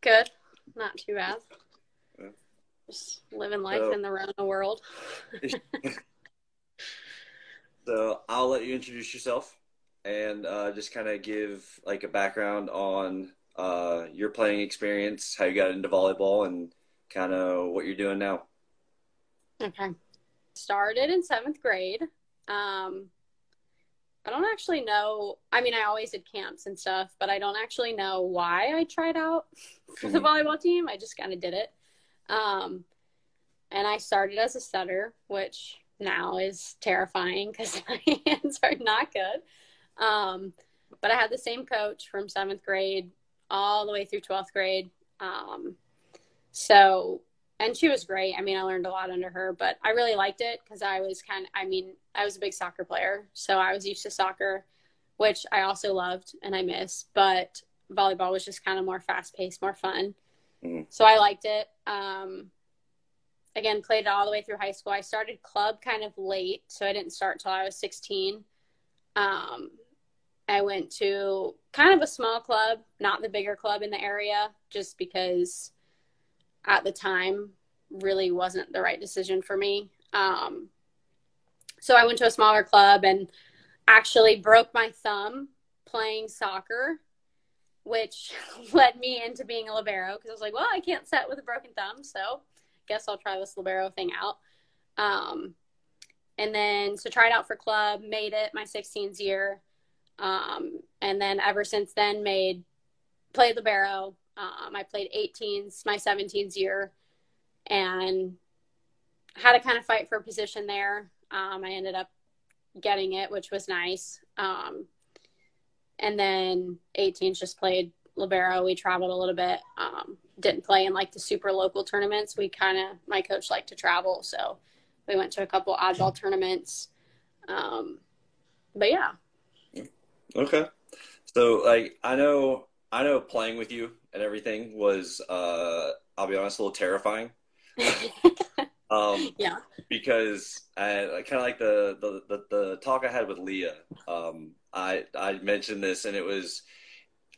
Good. Not too bad. Yeah. Just living life So- in the Rona world. So I'll let you introduce yourself and uh, just kind of give like a background on uh, your playing experience, how you got into volleyball, and kind of what you're doing now. Okay. Started in seventh grade. Um, I don't actually know. I mean, I always did camps and stuff, but I don't actually know why I tried out for the Mhm. volleyball team. I just kind of did it. Um, and I started as a setter, which now is terrifying because my hands are not good. Um, but I had the same coach from seventh grade all the way through 12th grade. Um, so, and she was great. I mean, I learned a lot under her, but I really liked it because I was kind of, I mean, I was a big soccer player. So I was used to soccer, which I also loved and I miss, but volleyball was just kind of more fast paced, more fun. Mhm. So I liked it. Um, again, played it all the way through high school. I started club kind of late, so I didn't start till I was 16. Um, I went to kind of a small club, not the bigger club in the area, just because at the time really wasn't the right decision for me. Um, so I went to a smaller club and actually broke my thumb playing soccer, which led me into being a libero because I was like, well, I can't set with a broken thumb, so guess I'll try this libero thing out. Um, and then so tried out for club, made it my 16th year, um, and then ever since then made played libero. Um, I played 18s my 17s year, and had to kind of fight for a position there. Um, I ended up getting it, which was nice. Um, and then 18s just played libero. We traveled a little bit. Um, didn't play in like the super local tournaments. We kind of my coach liked to travel, so we went to a couple oddball tournaments. Um, but yeah, Okay. So like I know I know playing with you and everything was uh I'll be honest a little terrifying. Um yeah, because I kind of like the, the the the talk I had with Leah. Um I I mentioned this and it was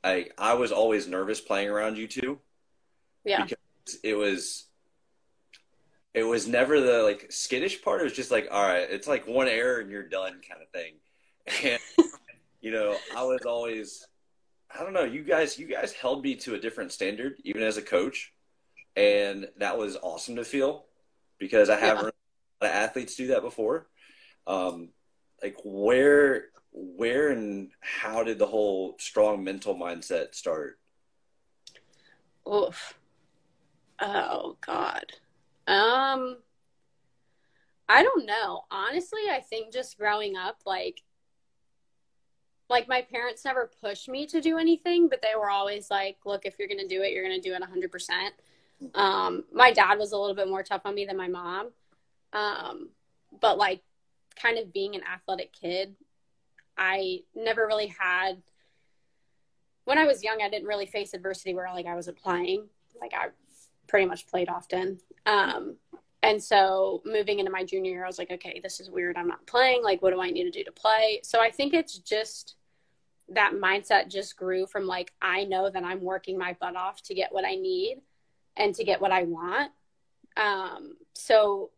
I I was always nervous playing around you two. yeah, Because it was it was never the like skittish part. It was just like, all right, it's like one error and you're done kind of thing. And you know, I was always I don't know, you guys you guys held me to a different standard even as a coach. And that was awesome to feel because I haven't had a lot of athletes do that before. Um like where where and how did the whole strong mental mindset start? Oof. Oh God. Um I don't know. Honestly, I think just growing up like like my parents never pushed me to do anything, but they were always like, look, if you're going to do it, you're going to do it 100%. Um my dad was a little bit more tough on me than my mom. Um but like kind of being an athletic kid, I never really had when I was young, I didn't really face adversity where like I wasn't playing. Like I pretty much played often. Um, and so moving into my junior year, I was like, okay, this is weird. I'm not playing. Like, what do I need to do to play? So I think it's just that mindset just grew from like, I know that I'm working my butt off to get what I need and to get what I want. Um, so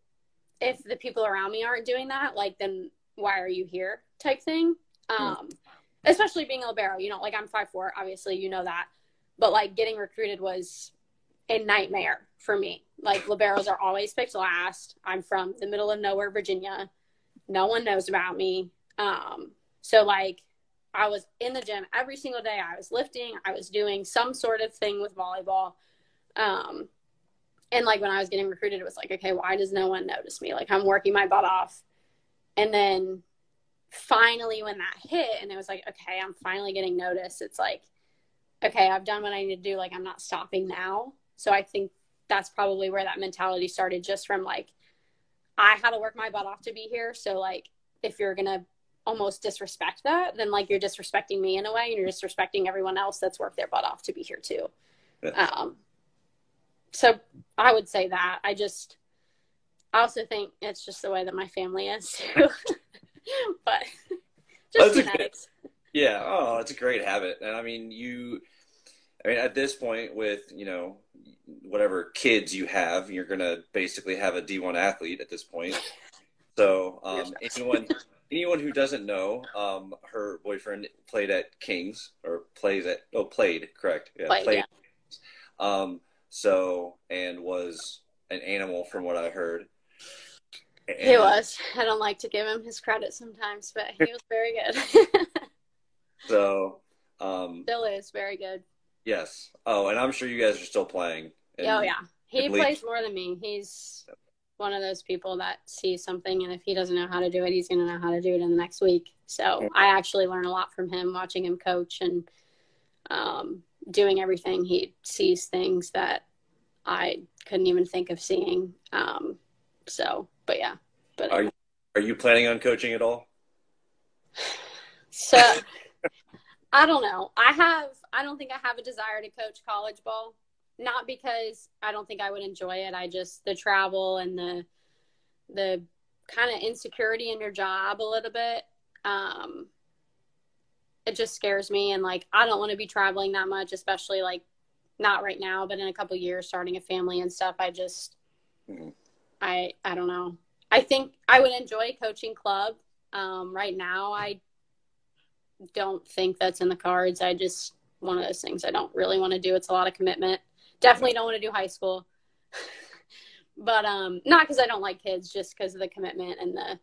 if the people around me aren't doing that, like, then why are you here type thing? Um, especially being a libero, you know, like I'm five four, obviously, you know that. But like getting recruited was a nightmare for me. Like liberos are always picked last. I'm from the middle of nowhere, Virginia. No one knows about me. Um, so like I was in the gym every single day. I was lifting. I was doing some sort of thing with volleyball. Um, and like when I was getting recruited, it was like, okay, why does no one notice me? Like I'm working my butt off. And then finally when that hit and it was like, okay, I'm finally getting noticed, it's like, okay, I've done what I need to do. Like I'm not stopping now. So I think that's probably where that mentality started just from like, I had to work my butt off to be here. So like if you're gonna almost disrespect that, then like you're disrespecting me in a way and you're disrespecting everyone else that's worked their butt off to be here too. Yeah. Um so I would say that. I just I also think it's just the way that my family is too. but just That's a good- Yeah, oh, it's a great habit. And I mean, you I mean, at this point, with you know whatever kids you have, you're gonna basically have a D1 athlete at this point. So um, anyone anyone who doesn't know, um, her boyfriend played at Kings or plays at oh played correct yeah Played, played. yeah. Um, so and was an animal from what I heard. He was. I don't like to give him his credit sometimes, but he was very good. So um, Still is very good. yes. Oh, and I'm sure you guys are still playing. And oh yeah, he plays more than me. He's one of those people that sees something, and if he doesn't know how to do it, he's going to know how to do it in the next week. So I actually learn a lot from him, watching him coach and um, doing everything. He sees things that I couldn't even think of seeing. Um, so, but yeah, but Are you, are you planning on coaching at all? So I don't know. I have I don't think I have a desire to coach college ball. Not because I don't think I would enjoy it. I just the travel and the the kind of insecurity in your job a little bit. Um it just scares me and like I don't want to be traveling that much, especially like not right now, but in a couple years starting a family and stuff. I just Mhm. I I don't know. I think I would enjoy coaching club. Um, right now, I don't think that's in the cards. I just one of those things I don't really want to do. It's a lot of commitment. Definitely don't want to do high school, but um, not because I don't like kids, just because of the commitment and the.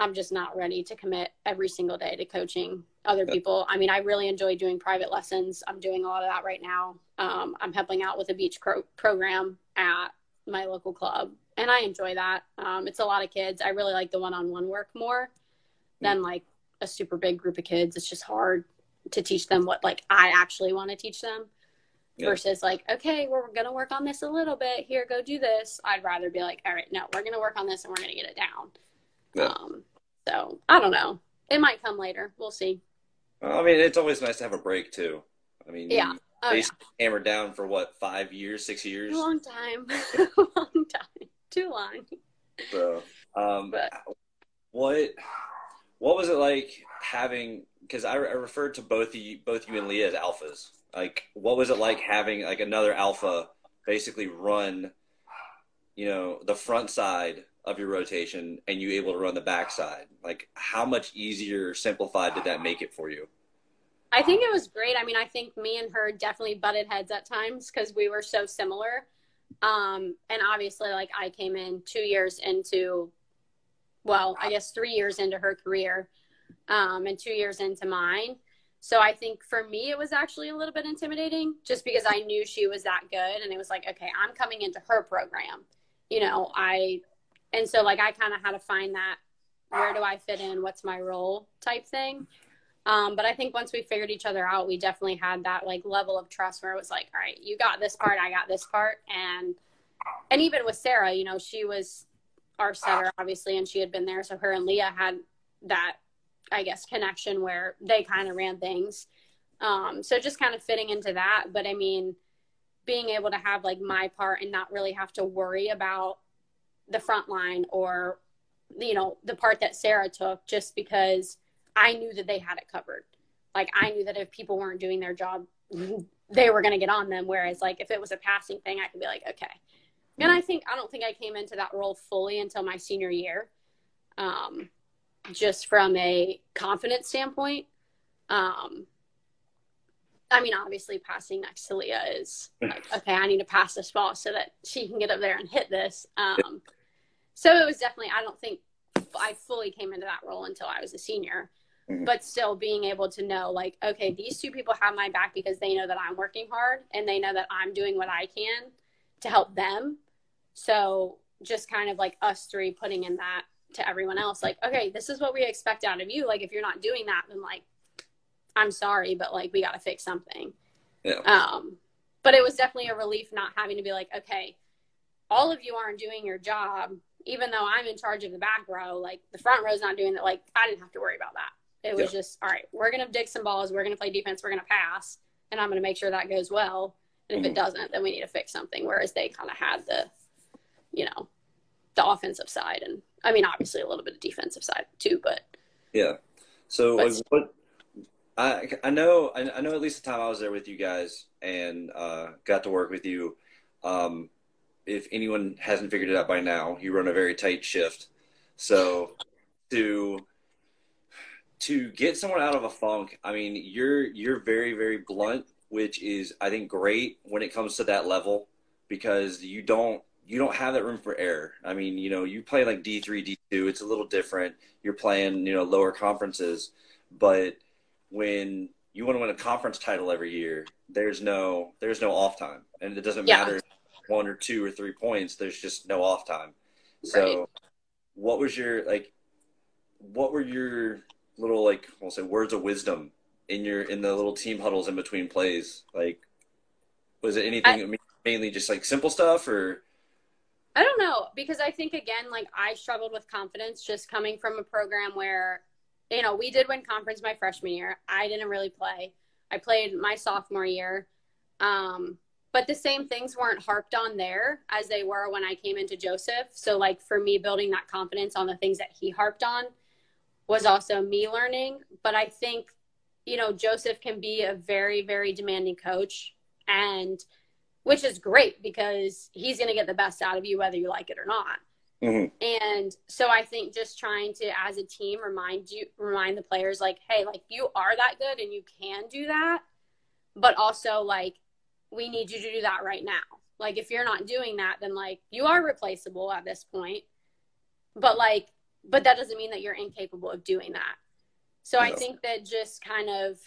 I'm just not ready to commit every single day to coaching other people. I mean, I really enjoy doing private lessons. I'm doing a lot of that right now. Um, I'm helping out with a beach pro- program at my local club, and I enjoy that. Um, it's a lot of kids. I really like the one-on-one work more than like a super big group of kids. It's just hard to teach them what like I actually want to teach them Yeah. versus like, okay, we're gonna work on this a little bit. Here, go do this. I'd rather be like, all right, no, we're gonna work on this and we're gonna get it down. Yeah. Um, so I don't know. It might come later. We'll see. I mean, it's always nice to have a break too. I mean, Yeah. Oh yeah, hammered down for what five years, six years. a long time, long time, too long. So, um, But- what what was it like having? Because I, I referred to both you, both you and Leah as alphas. Like, what was it like having like another alpha basically run, you know, the front side of your rotation, and you able to run the back side? Like, how much easier, simplified did that make it for you? I think it was great. I mean, I think me and her definitely butted heads at times because we were so similar. Um, and obviously, like I came in two years into, well, I guess three years into her career, um, and two years into mine. So I think for me, it was actually a little bit intimidating just because I knew she was that good. And it was like, okay, I'm coming into her program. You know, I, and so like I kind of had to find that where do I fit in? What's my role type thing. Um, but I think once we figured each other out, we definitely had that like level of trust where it was like, all right, you got this part, I got this part. And, and even with Sarah, you know, she was our setter obviously, and she had been there. So her and Leah had that, I guess, connection where they kind of ran things. Um, so just kind of fitting into that. But I mean, being able to have like my part and not really have to worry about the front line or, you know, the part that Sarah took just because I knew that they had it covered. Like I knew that if people weren't doing their job, they were going to get on them. Whereas like if it was a passing thing, I could be like, okay. And I think I don't think I came into that role fully until my senior year, um, just from a confidence standpoint. Um, I mean, obviously, passing next to Leah is like, okay. I need to pass this ball so that she can get up there and hit this. Um, so it was definitely. I don't think I fully came into that role until I was a senior Mhm. but still being able to know like okay these two people have my back because they know that i'm working hard and they know that i'm doing what i can to help them so just kind of like us three putting in that to everyone else like okay this is what we expect out of you. Like if you're not doing that then like i'm sorry but like we got to fix something. Yeah. um but it was definitely a relief not having to be like okay all of you aren't doing your job even though i'm in charge of the back row like the front row's not doing that like i didn't have to worry about that. It was just all right we're going to dig some balls we're going to play defense we're going to pass and i'm going to make sure that goes well. And if it Mhm. doesn't then we need to fix something whereas they kind of had the you know the offensive side and i mean obviously a little bit of defensive side too but Yeah. So But- like, what I I know I, I know at least the time I was there with you guys, and uh, got to work with you. Um, if anyone hasn't figured it out by now, you run a very tight shift. So to to get someone out of a funk, I mean, you're you're very very blunt, which is I think great when it comes to that level because you don't you don't have that room for error. I mean, you know, you play like D three, D two, it's a little different. You're playing, you know, lower conferences, but when you want to win a conference title every year, there's no there's no off time, and it doesn't yeah. matter one or two or three points. There's just no off time. So, right. what was your like? What were your little like we'll say words of wisdom in your in the little team huddles in between plays? Like, was it anything I, mainly just like simple stuff or? I don't know because I think again, like I struggled with confidence just coming from a program where, you know, we did win conference my freshman year. I didn't really play. I played my sophomore year. Um, but the same things weren't harped on there as they were when I came into Joseph. So like for me building that confidence on the things that he harped on was also me learning, but I think you know Joseph can be a very very demanding coach and which is great because he's going to get the best out of you whether you like it or not. Mm-hmm. And so I think just trying to, as a team, remind you, remind the players like, hey, like you are that good and you can do that, but also like we need you to do that right now. Like if you're not doing that, then like you are replaceable at this point. But like, but that doesn't mean that you're incapable of doing that. So no. I think that just kind of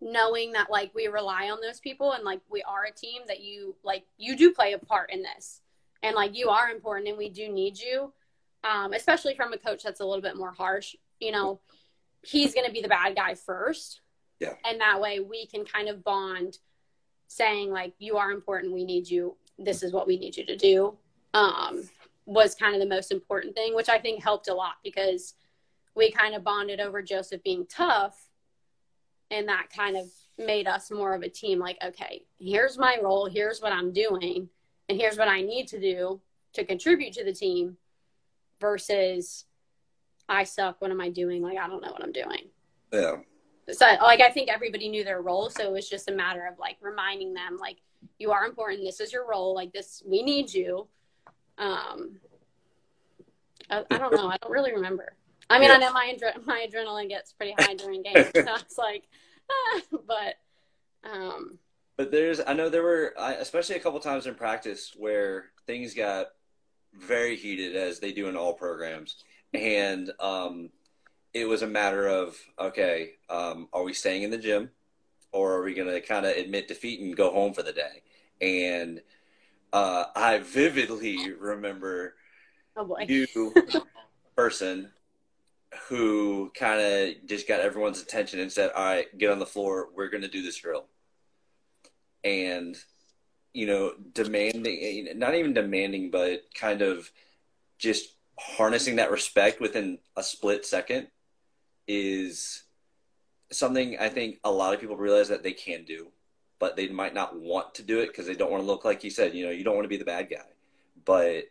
knowing that like we rely on those people and like we are a team that you like you do play a part in this. And like you are important and we do need you um, especially from a coach that's a little bit more harsh. You know he's going to be the bad guy first. Yeah. And that way we can kind of bond saying like you are important we need you this is what we need you to do um, was kind of the most important thing which i think helped a lot because we kind of bonded over joseph being tough and that kind of made us more of a team like okay here's my role here's what i'm doing and here's what i need to do to contribute to the team versus i suck what am i doing? Like i don't know what i'm doing. Yeah. So like i think everybody knew their role so it was just a matter of like reminding them like you are important this is your role like this we need you. Um i, I don't know i don't really remember i mean yeah. i know my my adrenaline gets pretty high during games so it's like ah, but um but there's i know there were especially a couple times in practice where things got very heated as they do in all programs and um it was a matter of okay, um, are we staying in the gym, or are we going to kind of admit defeat and go home for the day? And uh, I vividly remember oh you person who kind of just got everyone's attention and said, "All right, get on the floor. We're going to do this drill." And you know, demanding, not even demanding, but kind of just harnessing that respect within a split second is something I think a lot of people realize that they can do, but they might not want to do it because they don't want to look like you said. You know, you don't want to be the bad guy. But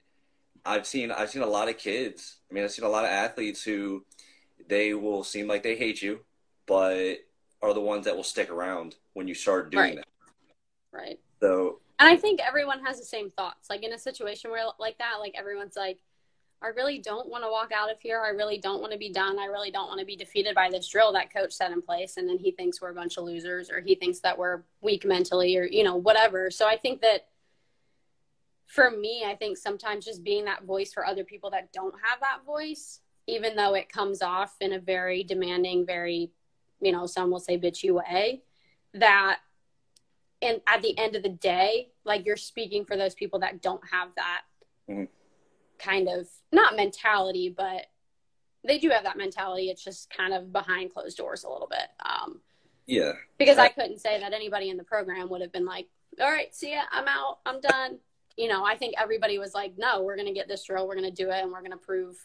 I've seen I've seen a lot of kids. I mean, I've seen a lot of athletes who they will seem like they hate you, but are the ones that will stick around when you start doing right. that. Right. So. And I think everyone has the same thoughts. Like in a situation where like that, like everyone's like, I really don't want to walk out of here. I really don't want to be done. I really don't want to be defeated by this drill that coach set in place. And then he thinks we're a bunch of losers or he thinks that we're weak mentally or, you know, whatever. So I think that for me, I think sometimes just being that voice for other people that don't have that voice, even though it comes off in a very demanding, very, you know, some will say bitchy way, that and at the end of the day, like you're speaking for those people that don't have that. Mm-hmm kind of not mentality, but they do have that mentality. It's just kind of behind closed doors a little bit. Um, yeah. Because I, I couldn't say that anybody in the program would have been like, all right, see ya, I'm out, I'm done. You know, I think everybody was like, no, we're going to get this drill, we're going to do it, and we're going to prove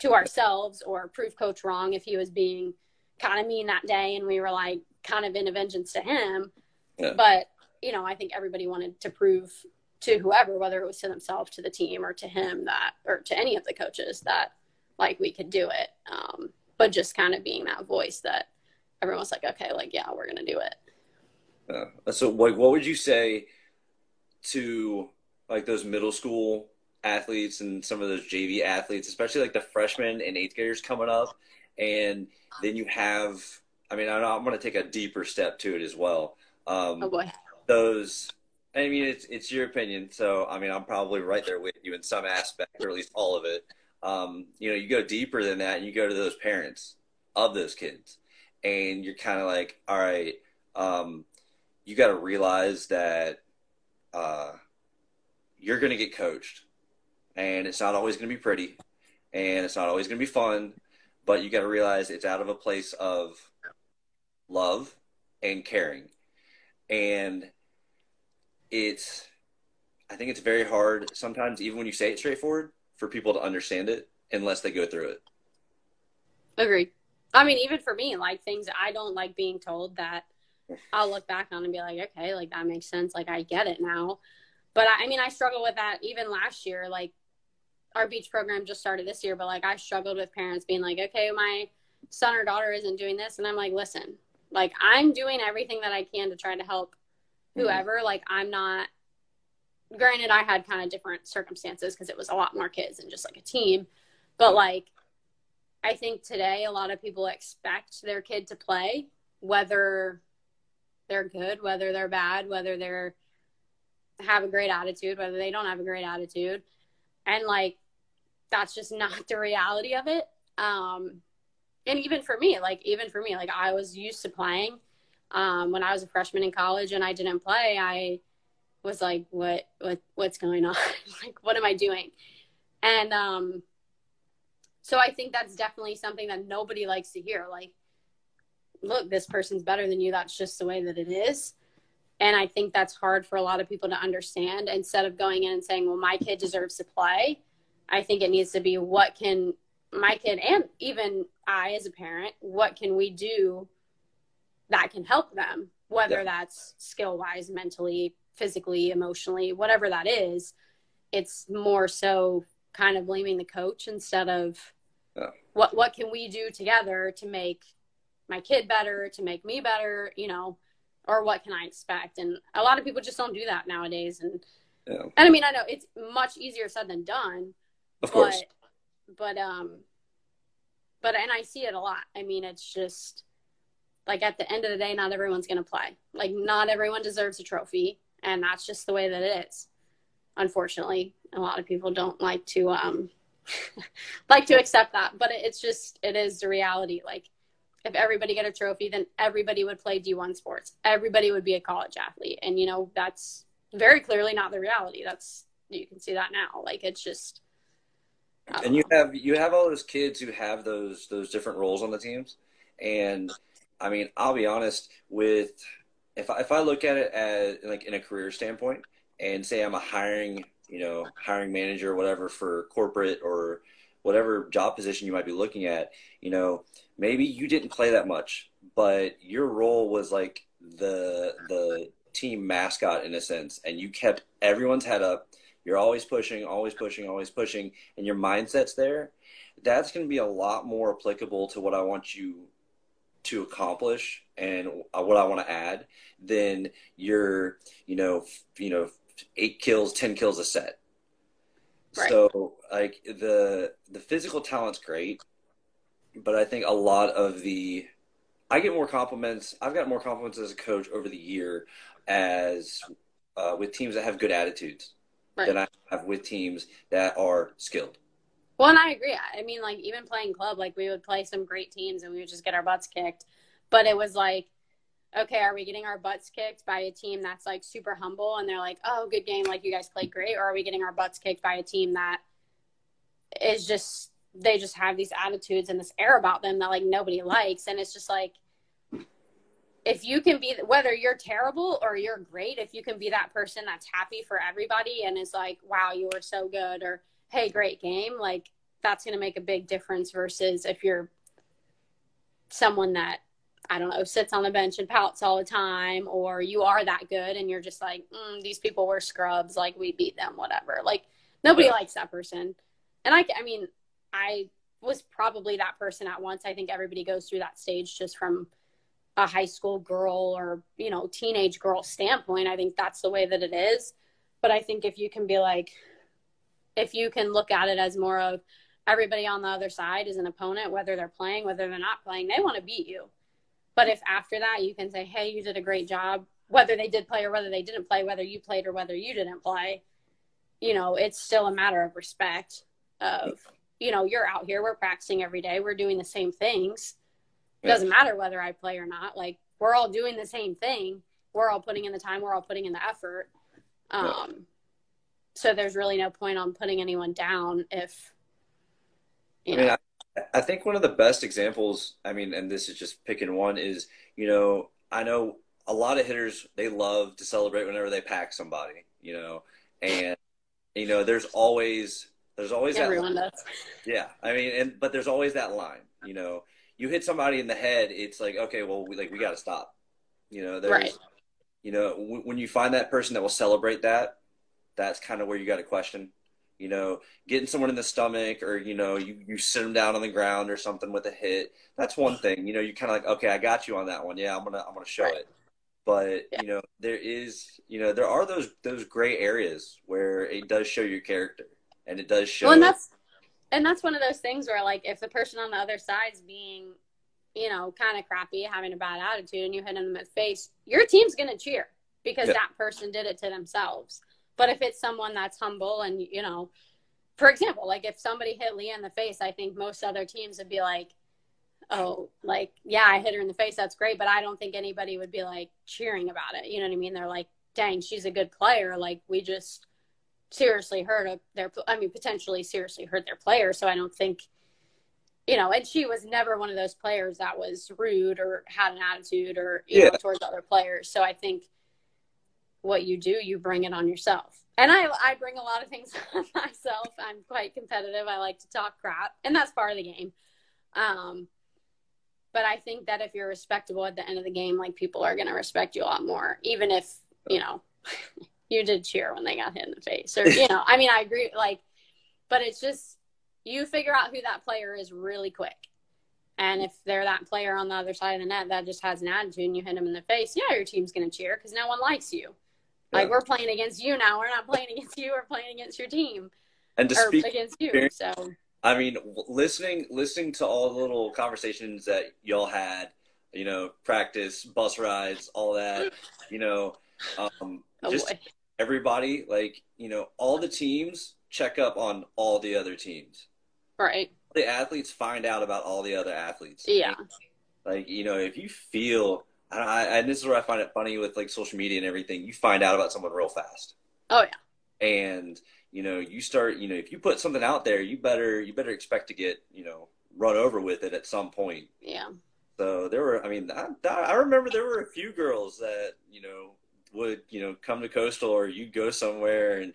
to ourselves or prove coach wrong if he was being kind of mean that day and we were like kind of in a vengeance to him. Yeah. But, you know, I think everybody wanted to prove to whoever, whether it was to themselves, to the team, or to him that, or to any of the coaches that like we could do it. Um, but just kind of being that voice that everyone's like, okay, like, yeah, we're going to do it. So, like, what would you say to like those middle school athletes and some of those JV athletes, especially like the freshmen and eighth graders coming up, and then you have, I mean, I I'm going to take a deeper step to it as well. Um, oh boy, those. I mean, it's it's your opinion, so I mean, I'm probably right there with you in some aspect, or at least all of it. Um, you know, you go deeper than that, and you go to those parents of those kids, and you're kind of like, all right, um, you got to realize that uh, you're going to get coached, and it's not always going to be pretty, and it's not always going to be fun, but you got to realize it's out of a place of love and caring, and it's. I think it's very hard sometimes, even when you say it straightforward, for people to understand it unless they go through it. agree I mean, even for me, like things I don't like being told that I'll look back on and be like, okay, like that makes sense. Like I get it now. But I, I mean, I struggle with that even last year. Like our beach program just started this year, but like I struggled with parents being like, okay, my son or daughter isn't doing this. And I'm like, listen, like I'm doing everything that I can to try to help mm-hmm. whoever. Mm-hmm. Like I'm not, granted, I had kind of different circumstances because it was a lot more kids and just like a team. But like, I think today a lot of people expect their kid to play, whether they're good, whether they're bad, whether they're have a great attitude, whether they don't have a great attitude. And like that's just not the reality of it. Um and even for me, like even for me, like I was used to playing. Um when I was a freshman in college and I didn't play, I was like, what what what's going on? like what am I doing? And um so I think that's definitely something that nobody likes to hear. Like, look, this person's better than you. That's just the way that it is. And I think that's hard for a lot of people to understand. Instead of going in and saying, well, my kid deserves to play, I think it needs to be what can my kid and even I as a parent, what can we do that can help them, whether yeah. that's skill wise, mentally, physically, emotionally, whatever that is. It's more so kind of blaming the coach instead of yeah. what what can we do together to make my kid better, to make me better, you know, or what can I expect? And a lot of people just don't do that nowadays. And yeah. and I mean, I know it's much easier said than done. Of course. But, but um, but and I see it a lot. I mean, it's just like at the end of the day, not everyone's gonna play. Like not everyone deserves a trophy, and that's just the way that it is. Unfortunately, a lot of people don't like to um like to accept that but it's just it is the reality like if everybody get a trophy then everybody would play d1 sports. Everybody would be a college athlete. And you know that's very clearly not the reality. That's you can see that now. Like it's just and you know. have you have all those kids who have those those different roles on the teams. And i mean i'll be honest with if I, if I look at it as like in a career standpoint and say i'm a hiring you know, hiring manager or whatever for corporate or whatever job position you might be looking at, you know, maybe you didn't play that much, but your role was like the the team mascot in a sense, and you kept everyone's head up. You're always pushing, always pushing, always pushing, and your mindset's there. That's going to be a lot more applicable to what I want you to accomplish and uh, what I want to add than your, you know, you know, eight kills, ten kills a set. Right. So like the the physical talent's great, but I think a lot of the I get more compliments. I've got more compliments as a coach over the year as uh, with teams that have good attitudes right. than I have with teams that are skilled. Well, and I agree. I mean, like even playing club, like we would play some great teams and we would just get our butts kicked. But it was like okay, are we getting our butts kicked by a team that's like super humble and they're like, oh, good game, like you guys played great? Or are we getting our butts kicked by a team that is just, they just have these attitudes and this air about them that like nobody likes? And it's just like, if you can be, whether you're terrible or you're great, if you can be that person that's happy for everybody and is like, wow, you were so good, or hey, great game, like that's going to make a big difference versus if you're someone that I don't know, sits on the bench and pouts all the time, or you are that good and you're just like, mm, these people were scrubs, like we beat them, whatever. Like nobody yeah. likes that person. And I, I mean, I was probably that person at once. I think everybody goes through that stage just from a high school girl or you know teenage girl standpoint. I think that's the way that it is. But i think if you can be like if you can look at it as more of everybody on the other side is an opponent whether they're playing whether they're not playing they want to beat you. But if after that you can say hey you did a great job whether they did play or whether they didn't play whether you played or whether you didn't play you know it's still a matter of respect of you know you're out here we're practicing every day we're doing the same things it doesn't matter whether I play or not. Like we're all doing the same thing. We're all putting in the time. We're all putting in the effort. Um, yeah. So there's really no point on putting anyone down if. You know. I mean, I, I think one of the best examples. I mean, and this is just picking one is you know I know a lot of hitters they love to celebrate whenever they pack somebody. You know, and you know there's always there's always everyone that does. Yeah, I mean, and but there's always that line. You know you hit somebody in the head, it's like okay, well, we, like we got to stop. You know, there's, right. you know, w- when you find that person that will celebrate that, that's kind of where you got to question. You know, getting someone in the stomach, or you know, you you sit them down on the ground or something with a hit. That's one thing. You know, you kind of like, okay, I got you on that one. Yeah, I'm gonna I'm gonna show right. it. But yeah. you know, there is, you know, there are those those gray areas where it does show your character, and it does show. Well, and that's and that's one of those things where like if the person on the other side's being you know kind of crappy having a bad attitude and you hit them in the face your team's going to cheer because yeah. that person did it to themselves but if it's someone that's humble and you know for example like if somebody hit leah in the face i think most other teams would be like oh like yeah i hit her in the face that's great but i don't think anybody would be like cheering about it you know what i mean they're like dang she's a good player like we just seriously hurt their I mean potentially seriously hurt their player. So I don't think you know, and she was never one of those players that was rude or had an attitude or you yeah. know towards other players. So I think what you do, you bring it on yourself. And I I bring a lot of things on myself. I'm quite competitive. I like to talk crap, and that's part of the game. Um, but I think that if you're respectable at the end of the game, like people are going to respect you a lot more, even if you know you did cheer when they got hit in the face. Or you know i mean i agree like but it's just you figure out who that player is really quick. And if they're that player on the other side of the net that just has an attitude and you hit them in the face yeah your team's going to cheer because no one likes you. Yeah. like we're playing against you now. We're not playing against you. We're playing against your team. And to speak against you so. I mean listening listening to all the little conversations that y'all had you know practice bus rides all that you know um, oh just boy everybody, like, you know, all the teams check up on all the other teams. Right. The athletes find out about all the other athletes. Yeah. Like, you know, if you feel, and, I, and this is where I find it funny with like social media and everything, you find out about someone real fast. Oh, yeah. And, you know, you start, you know, if you put something out there, you better, you better expect to get, you know, run over with it at some point. Yeah. So there were, I mean, I, I remember there were a few girls that, you know, would you know come to coastal or you'd go somewhere and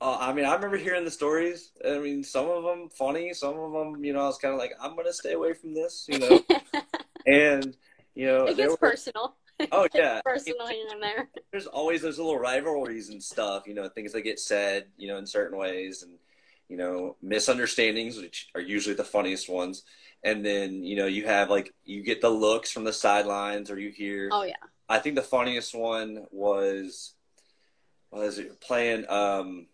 uh, I mean I remember hearing the stories. I mean some of them funny, some of them you know I was kind of like I'm gonna stay away from this, you know. and you know it gets were, personal. Oh yeah, personal here and there. There's always those little rivalries and stuff, you know, things that get said, you know, in certain ways, and you know misunderstandings, which are usually the funniest ones. And then you know you have like you get the looks from the sidelines, or you hear. Oh yeah I think the funniest one was was it playing um,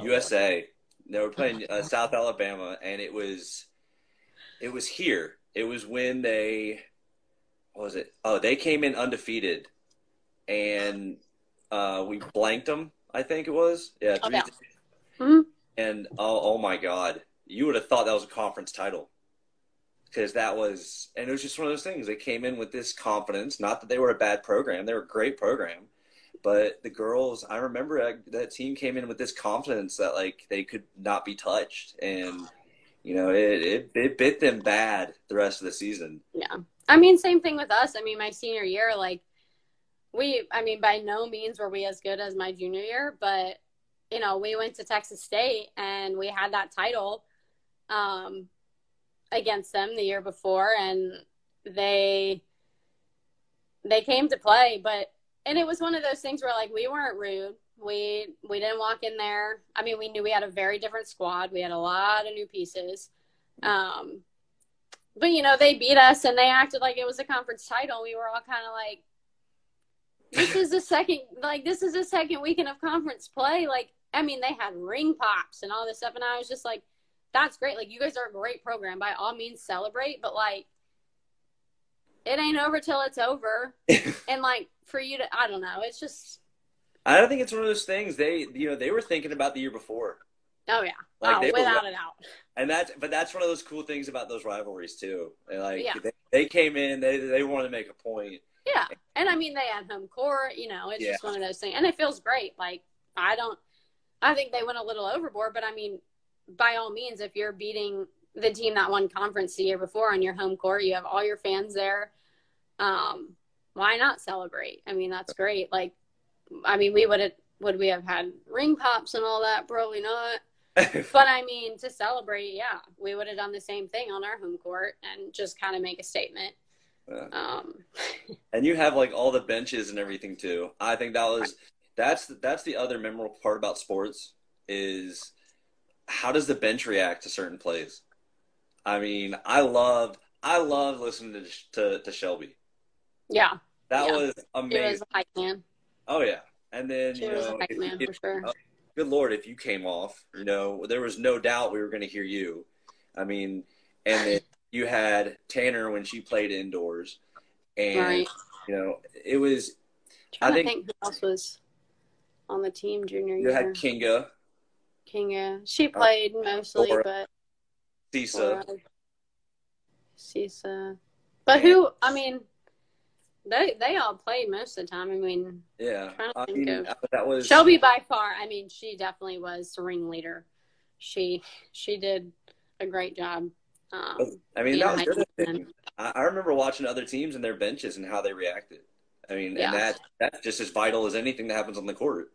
USA. They were playing uh, South Alabama, and it was it was here. It was when they what was it? Oh, they came in undefeated, and uh, we blanked them. I think it was yeah. Oh, yeah. Mm-hmm. And oh, oh my God, you would have thought that was a conference title because that was and it was just one of those things. They came in with this confidence not that they were a bad program they were a great program but the girls i remember that team came in with this confidence that like they could not be touched and you know it, it, it bit them bad the rest of the season. Yeah. I mean same thing with us. I mean my senior year like we i mean by no means were we as good as my junior year but you know we went to texas state and we had that title um against them the year before and they they came to play but and it was one of those things where like we weren't rude we we didn't walk in there i mean we knew we had a very different squad we had a lot of new pieces um but you know, they beat us and they acted like it was a conference title. We were all kind of like, this is the second, like, this is the second weekend of conference play. Like, I mean, they had ring pops and all this stuff. And I was just like, that's great. Like, you guys are a great program. By all means, celebrate. But, like, it ain't over till it's over. and, like, for you to, I don't know. It's just. I don't think it's one of those things. They, you know, they were thinking about the year before. Oh yeah, Like, oh, they were- without a doubt. And that's, but that's one of those cool things about those rivalries too. And, like Yeah. they, they came in, they they wanted to make a point. Yeah, and I mean they had home court. You know, it's Yeah. just one of those things, and it feels great. Like I don't, I think they went a little overboard, but I mean, by all means, if you're beating the team that won conference the year before on your home court, you have all your fans there. Um, why not celebrate? I mean, that's great. Like, I mean, we would have would we have had ring pops and all that? Probably not. But I mean, to celebrate, yeah, we would have done the same thing on our home court and just kind of make a statement. Yeah. Um, and you have like all the benches and everything too. I think that was that's that's the other memorable part about sports is how does the bench react to certain plays? I mean, I love I love listening to to, to Shelby. yeah, That Yeah. was she amazing. was a hype man. oh yeah, and then She you know, if- man if- sure. uh, good lord, if you came off, you know, there was no doubt we were going to hear you. I mean, and then you had Tanner when she played indoors, and Right. you know, it was I think- think who else was on the team junior you year. You had Kinga, Kinga. She played mostly, Laura. but Sisa. Laura, Sisa. But who? I mean, they they all played most of the time. I mean, Yeah, I mean of- that was Shelby by far. I mean, she definitely was the ringleader. She she did a great job. Um, I mean that was the other thing. I, I remember watching other teams and their benches and how they reacted. I mean, Yeah. and that that's just as vital as anything that happens on the court.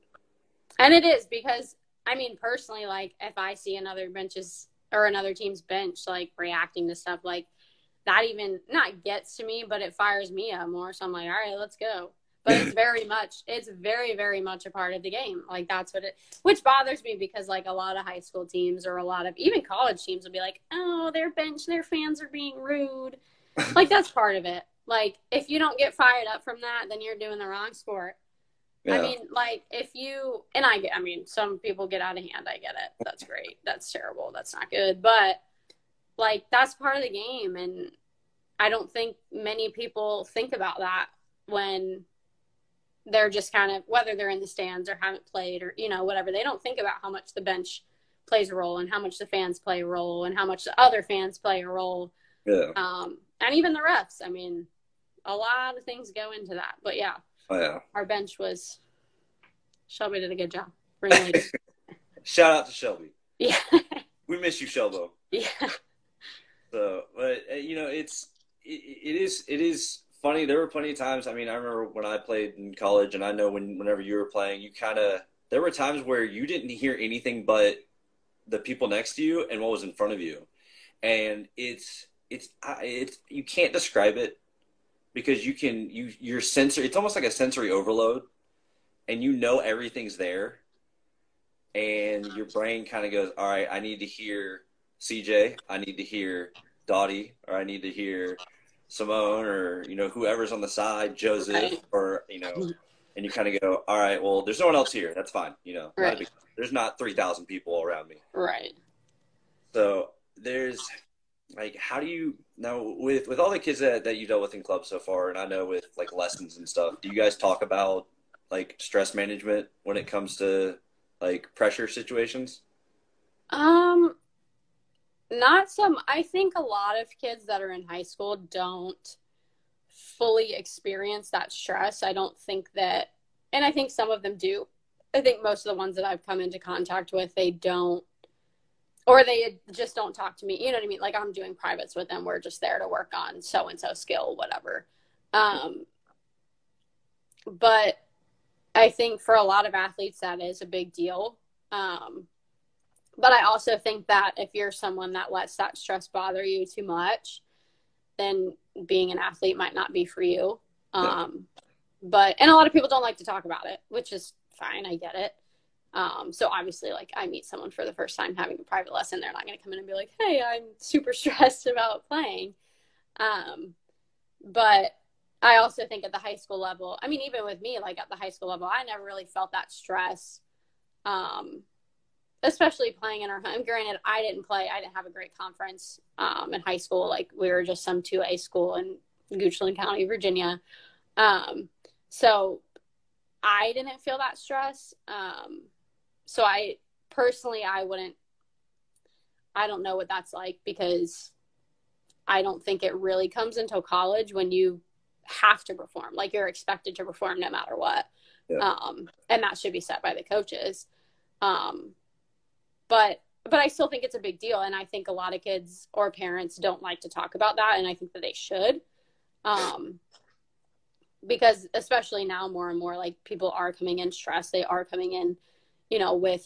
And it is because I mean personally, like if I see another bench's or another team's bench like reacting to stuff like that, even not gets to me, but it fires me up more. So I'm like, all right, let's go. But it's very much, it's very, very much a part of the game. Like that's what it, which bothers me because like a lot of high school teams or a lot of even college teams will be like, oh, their bench, their fans are being rude. like that's part of it. Like if you don't get fired up from that, then you're doing the wrong sport. Yeah. I mean, like if you and I get, I mean, some people get out of hand. I get it. That's great. That's terrible. That's not good. But like that's part of the game, and I don't think many people think about that when they're just kind of whether they're in the stands or haven't played or you know whatever. They don't think about how much the bench plays a role and how much the fans play a role and how much the other fans play a role yeah. um, and even the refs. I mean, a lot of things go into that. But yeah, Yeah. our bench was Shelby did a good job. Shout out to Shelby. yeah. We miss you, Shelbo. yeah. So, but uh, you know, it's it, it is it is funny. There were plenty of times. I mean, I remember when I played in college, and I know when whenever you were playing, you kind of there were times where you didn't hear anything but the people next to you and what was in front of you, and it's it's it's you can't describe it because you can you your sensor. It's almost like a sensory overload, and you know everything's there, and your brain kind of goes, "All right, I need to hear." CJ, I need to hear Dottie, or I need to hear Simone, or you know whoever's on the side, Joseph, Right. or you know, and you kind of go, all right, well, there's no one else here. That's fine. You know, not big- there's not three thousand people around me. Right. So there's like, how do you now with with all the kids that that you dealt with in clubs so far, and I know with like lessons and stuff. Do you guys talk about like stress management when it comes to like pressure situations? Um, not some. I think a lot of kids that are in high school don't fully experience that stress. I don't think that, and I think some of them do. I think most of the ones that I've come into contact with, they don't, or they just don't talk to me. You know what I mean? Like I'm doing privates with them. We're just there to work on so and so skill, whatever. Um, but I think for a lot of athletes, that is a big deal. Um, but I also think that if you're someone that lets that stress bother you too much, then being an athlete might not be for you. Um, but and a lot of people don't like to talk about it, which is fine. I get it. Um, so obviously, like I meet someone for the first time having a private lesson, they're not going to come in and be like, "Hey, I'm super stressed about playing." Um, but I also think at the high school level, I mean, even with me, like at the high school level, I never really felt that stress. Um, especially playing in our home. Granted, I didn't play. I didn't have a great conference um, in high school. Like we were just some 2A school in Goochland County, Virginia. Um, so I didn't feel that stress. Um, so I personally, I wouldn't, I don't know what that's like because I don't think it really comes until college when you have to perform. Like you're expected to perform no matter what. Yeah. Um, and that should be set by the coaches. Um, but but I still think it's a big deal, and I think a lot of kids or parents don't like to talk about that, and I think that they should, um, because especially now, more and more like people are coming in stressed. They are coming in, you know, with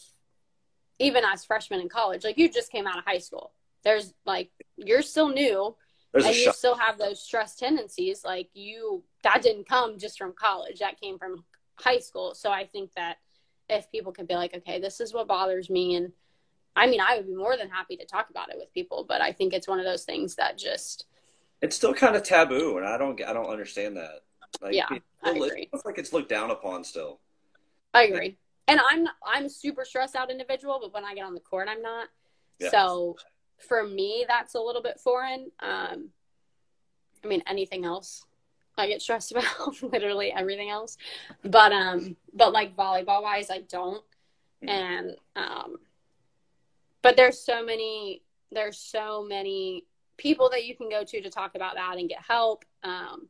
even as freshmen in college. Like you just came out of high school. There's like you're still new, There's and you still have those stress tendencies. Like you, that didn't come just from college. That came from high school. So I think that if people can be like, okay, this is what bothers me, and I mean, I would be more than happy to talk about it with people, but I think it's one of those things that just it's still kind of taboo, and I don't I don't understand that. Like, yeah, I agree. It's like it's looked down upon still. I agree, and I'm I'm a super stressed out individual, but when I get on the court, I'm not. Yeah. So for me, that's a little bit foreign. Um, I mean, anything else, I get stressed about literally everything else, but um, but like volleyball wise, I don't, mm-hmm. and um but there's so many there's so many people that you can go to to talk about that and get help um,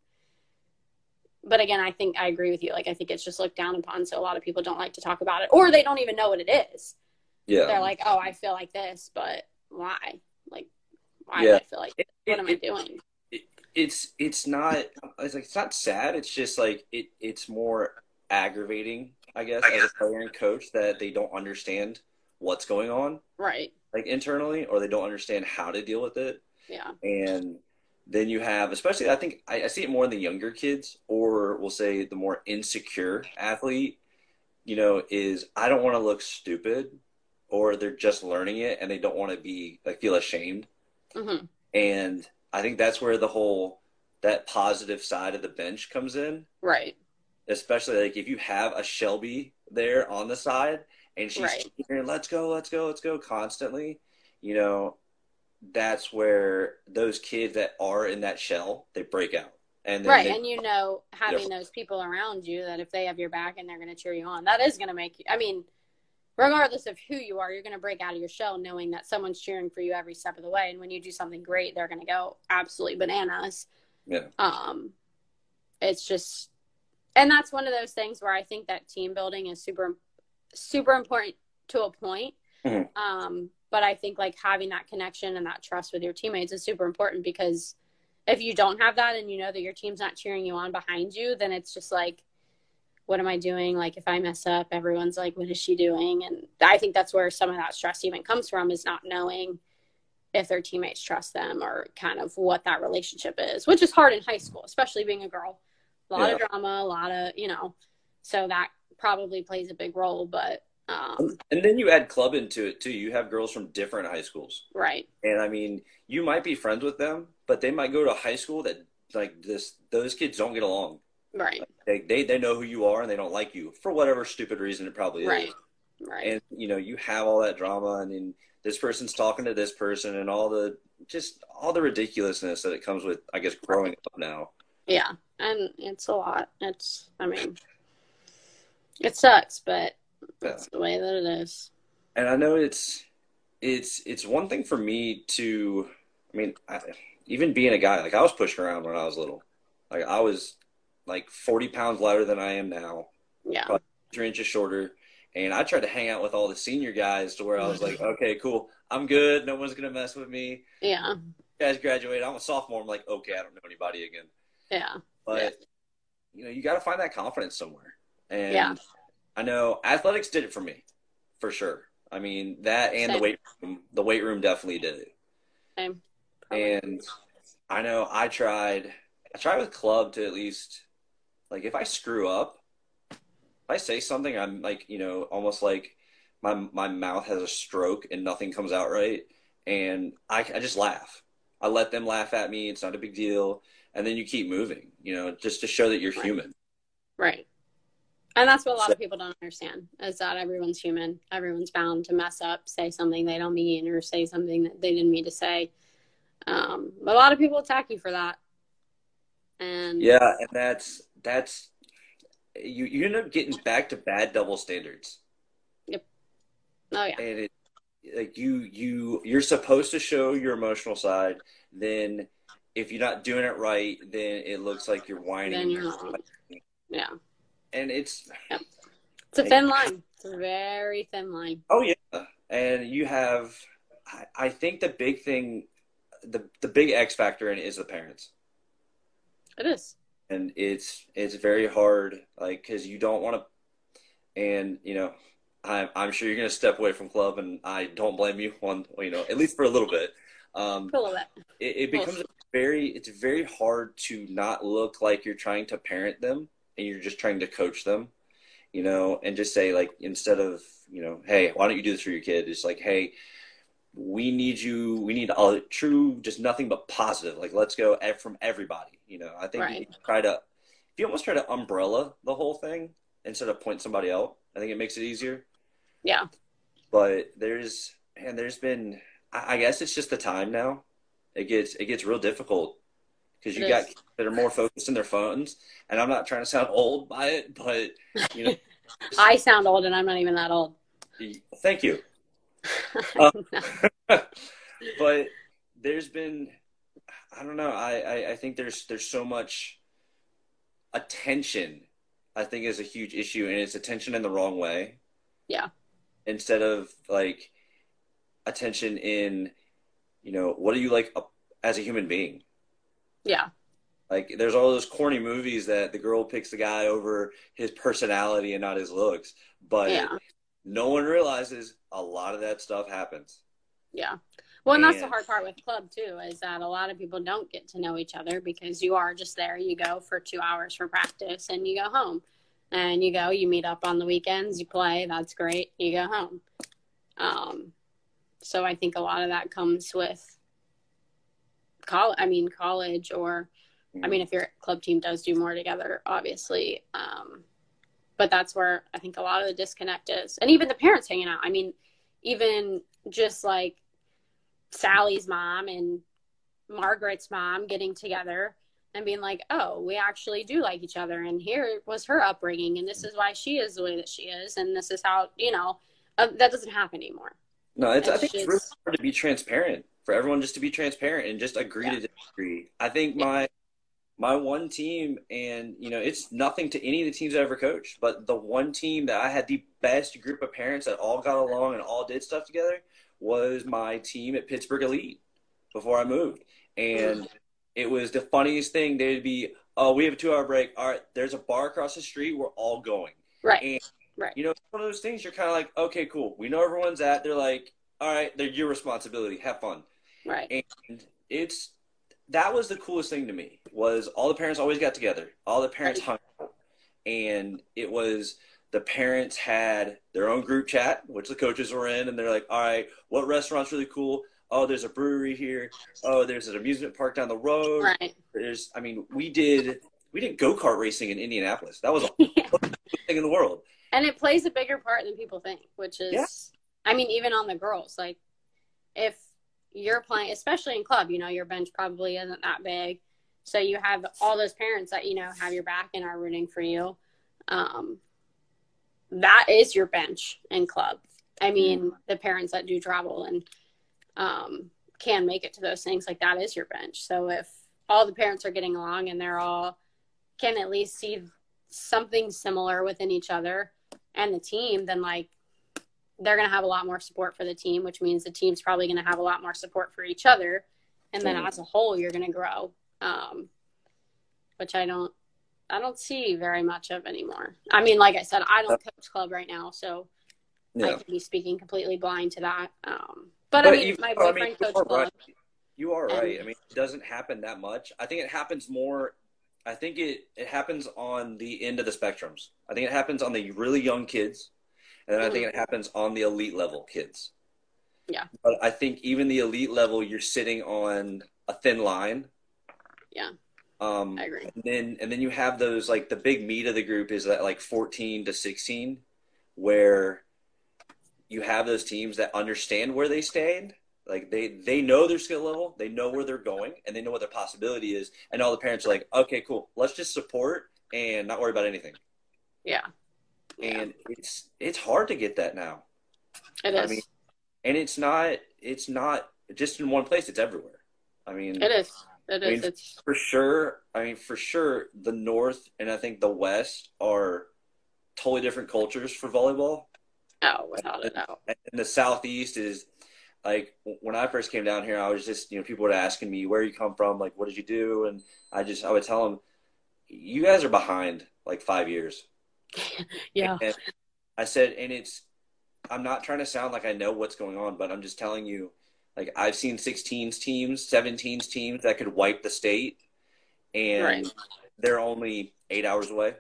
but again i think i agree with you. Like i think it's just looked down upon so a lot of people don't like to talk about it or they don't even know what it is. Yeah. They're like oh i feel like this but why? Like why yeah. do i feel like it, what it, am i doing? It, it's it's not it's like it's not sad. It's just like it it's more aggravating i guess as a player and coach that they don't understand what's going on. Right. Like internally or they don't understand how to deal with it. Yeah. And then you have especially i think I, I see it more in the younger kids or we'll say the more insecure athlete you know is i don't want to look stupid or they're just learning it and they don't want to be like feel ashamed mm-hmm. and i think that's where the whole that positive side of the bench comes in right especially like if you have a shelby there on the side and she's right. cheering, let's go, let's go, let's go constantly, you know, that's where those kids that are in that shell, they break out. And right, they, and you know, having those people around you that if they have your back and they're going to cheer you on, that is going to make you. I mean, regardless of who you are, you're going to break out of your shell knowing that someone's cheering for you every step of the way. And when you do something great, they're going to go absolutely bananas. Yeah. Um, it's just, and that's one of those things where I think that team building is super super important to a point. Mm-hmm. Um, but I think like having that connection and that trust with your teammates is super important because if you don't have that and you know that your team's not cheering you on behind you, then it's just like, what am I doing? Like if I mess up, everyone's like, what is she doing? And I think that's where some of that stress even comes from is not knowing if their teammates trust them or kind of what that relationship is, which is hard in high school, especially being a girl. A lot yeah. of drama, a lot of, you know, so that probably plays a big role, but um, and then you add club into it too. You have girls from different high schools, right? And I mean, you might be friends with them, but they might go to a high school that like this. Those kids don't get along, right? Like, they, they they know who you are and they don't like you for whatever stupid reason it probably right. is. Right. And you know, you have all that drama, and then this person's talking to this person, and all the just all the ridiculousness that it comes with. I guess growing up now. Yeah, and it's a lot. It's I mean it sucks, but that's the way that it is. And I know it's it's it's one thing for me to. I mean, I, even being a guy, like I was pushing around when I was little. Like I was like forty pounds lighter than I am now. Yeah, three inches shorter. And I tried to hang out with all the senior guys to where I was like, okay, cool, I'm good. No one's gonna mess with me. Yeah. guys graduate. I'm a sophomore. I'm like, okay, I don't know anybody again. Yeah. But yeah. you know, you got to find that confidence somewhere. And yeah. I know athletics did it for me, for sure. I mean that and Same. the weight room. The weight room definitely did it. Same. And I know I tried. I tried with club to at least, like, if I screw up, if I say something, I'm like, you know, almost like my my mouth has a stroke and nothing comes out right, and I I just laugh. I let them laugh at me. It's not a big deal. And then you keep moving, you know, just to show that you're Right. human. Right. And that's what a lot So- of people don't understand is that everyone's human. Everyone's bound to mess up, say something they don't mean, or say something that they didn't mean to say. Um, a lot of people attack you for that. And Yeah, and that's that's you you end up getting back to bad double standards. Yep. Oh yeah, and it like you you you're supposed to show your emotional side then if you're not doing it right then it looks like you're whining then you're. Yeah, and it's it's a thin line. It's a very thin line. oh yeah and you have I, I think the big thing the the big x factor in it is the parents It is. and it's it's very hard like because you don't want to and you know I'm, I'm sure you're going to step away from club and i don't blame you on you know at least for a little bit um, For a little bit. it, it becomes very it's very hard to not look like you're trying to parent them and you're just trying to coach them you know and just say like instead of you know hey why don't you do this for your kid it's like hey we need you we need a true just nothing but positive like let's go from everybody you know i think Right. you try to if you almost try to umbrella the whole thing instead of point somebody out i think it makes it easier Yeah. but there's and there's been I I guess it's just the time now. It gets it gets real difficult because you It got is. kids that are more focused in their phones, and I'm not trying to sound old by it, but you know, I sound old, and I'm not even that old. thank you. Uh, but there's been I don't know. I, I I think there's there's so much attention. I think is a huge issue, and it's attention in the wrong way. Yeah. Instead of like attention in, you know, what are you like as a human being? Yeah, Like, there's all those corny movies that the girl picks the guy over his personality and not his looks, but yeah, no one realizes a lot of that stuff happens. yeah. Well, and that's the hard part with club too, is that a lot of people don't get to know each other because you are just there. You go for two hours for practice, and you go home, and you go. You meet up on the weekends. You play. That's great. You go home. Um, so I think a lot of that comes with college. I mean, college or I mean, if your club team does do more together, obviously. Um, but that's where I think a lot of the disconnect is. And even the parents hanging out. I mean, even just like Sally's mom and Margaret's mom getting together and being like, oh, we actually do like each other. And here was her upbringing. And this is why she is the way that she is. And this is how, you know, uh, that doesn't happen anymore. No, it's, I It's think it's really hard to be transparent for everyone just to be transparent and just agree Yeah. to disagree. I think my my one team, and you know, it's nothing to any of the teams I ever coached, but the one team that I had the best group of parents that all got along and all did stuff together was my team at Pittsburgh Elite before I moved, and it was the funniest thing. They'd be, "Oh, we have a two-hour break. All right, there's a bar across the street. We're all going." Right. And Right. you know, it's one of those things you're kind of like, okay, cool. We know everyone's at. They're like, all right, they're your responsibility. Have fun. Right. And it's that was the coolest thing to me was all the parents always got together. All the parents hung out, and it was the parents had their own group chat, which the coaches were in, and they're like, all right, what restaurant's really cool? Oh, there's a brewery here. Oh, there's an amusement park down the road. Right. There's, I mean, we did we did go kart racing in Indianapolis. That was a Yeah. thing in the world. and it plays a bigger part than people think which is Yeah. i mean even on the girls like if you're playing especially in club you know your bench probably isn't that big. So you have all those parents that you know have your back and are rooting for you. Um, that is your bench in club. I mean the parents that do travel and um, can make it to those things like that is your bench. So if all the parents are getting along and they're all can at least see something similar within each other and the team, then like they're going to have a lot more support for the team, which means the team's probably going to have a lot more support for each other. And then Mhm. as a whole, you're going to grow, um, which I don't, I don't see very much of anymore. I mean, like I said, I don't coach club right now, so I Yeah. could be speaking completely blind to that. Um, but, I mean, you- my I boyfriend mean, coached are club. right. You are right. And- I mean, it doesn't happen that much. I think it happens more. I think it, it happens on the end of the spectrums. I think it happens on the really young kids, and I think it happens on the elite level kids. Yeah. But I think even the elite level, you're sitting on a thin line. Yeah. Um, I agree. And then and then you have those like the big meat of the group is that like 14 to 16, where you have those teams that understand where they stand. Like they they know their skill level, they know where they're going, and they know what their possibility is. And all the parents are like, okay, cool, let's just support and not worry about anything. Yeah. Yeah. And it's it's hard to get that now. It is. I mean, and it's not it's not just in one place. It's everywhere. I mean, it is. It is. I mean, it's for sure. I mean, for sure, the North and I think the West are totally different cultures for volleyball. oh, without a doubt. And the Southeast is like when I first came down here, I was just you know people were asking me where you come from, like what did you do, and I just I would tell them, you guys are behind like five years. Yeah. And I said, and it's I'm not trying to sound like I know what's going on, but I'm just telling you, like I've seen 16s teams, 17s teams that could wipe the state, and Right. they're only eight hours away,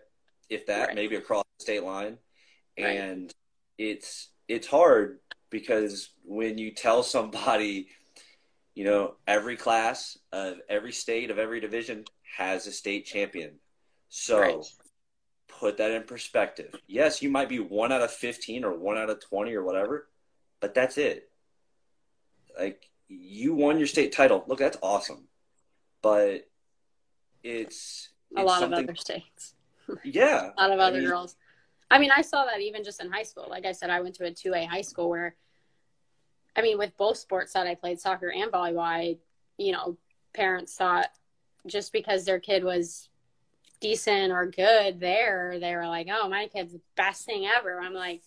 if that, Right. maybe across the state line, Right. and it's it's hard because when you tell somebody, you know, every class of every state of every division has a state champion, so Right. Put that in perspective. Yes, you might be one out of 15 or one out of 20 or whatever, but that's it. Like, you won your state title. Look, that's awesome. But it's, A it's lot of other states. Yeah. A lot of I other mean, girls. I mean, I saw that even just in high school. Like I said, I went to a 2A high school where, I mean, with both sports that I played, soccer and volleyball, I, you know, parents thought just because their kid was decent or good there, they were like, oh, my kid's the best thing ever. I'm like,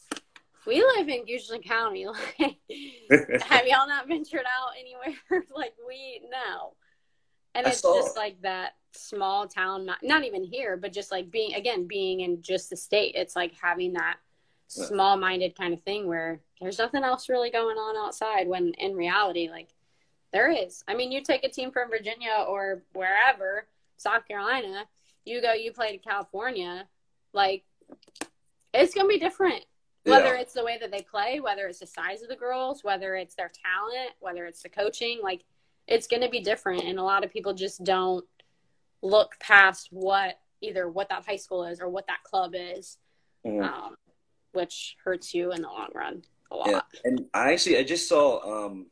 we live in Houston County. Like, have y'all not ventured out anywhere? like, we, no. And I it's saw- just like that small town, not, not even here, but just like being, again, being in just the state. It's like having that small minded kind of thing where there's nothing else really going on outside when in reality, like, there is. I mean, you take a team from Virginia or wherever, South Carolina, you go, you play to California, like, it's going to be different whether Yeah. it's the way that they play, whether it's the size of the girls, whether it's their talent, whether it's the coaching, like it's going to be different. And a lot of people just don't look past what either what that high school is or what that club is, Mhm. um, which hurts you in the long run a lot. Yeah, and I actually I just saw um,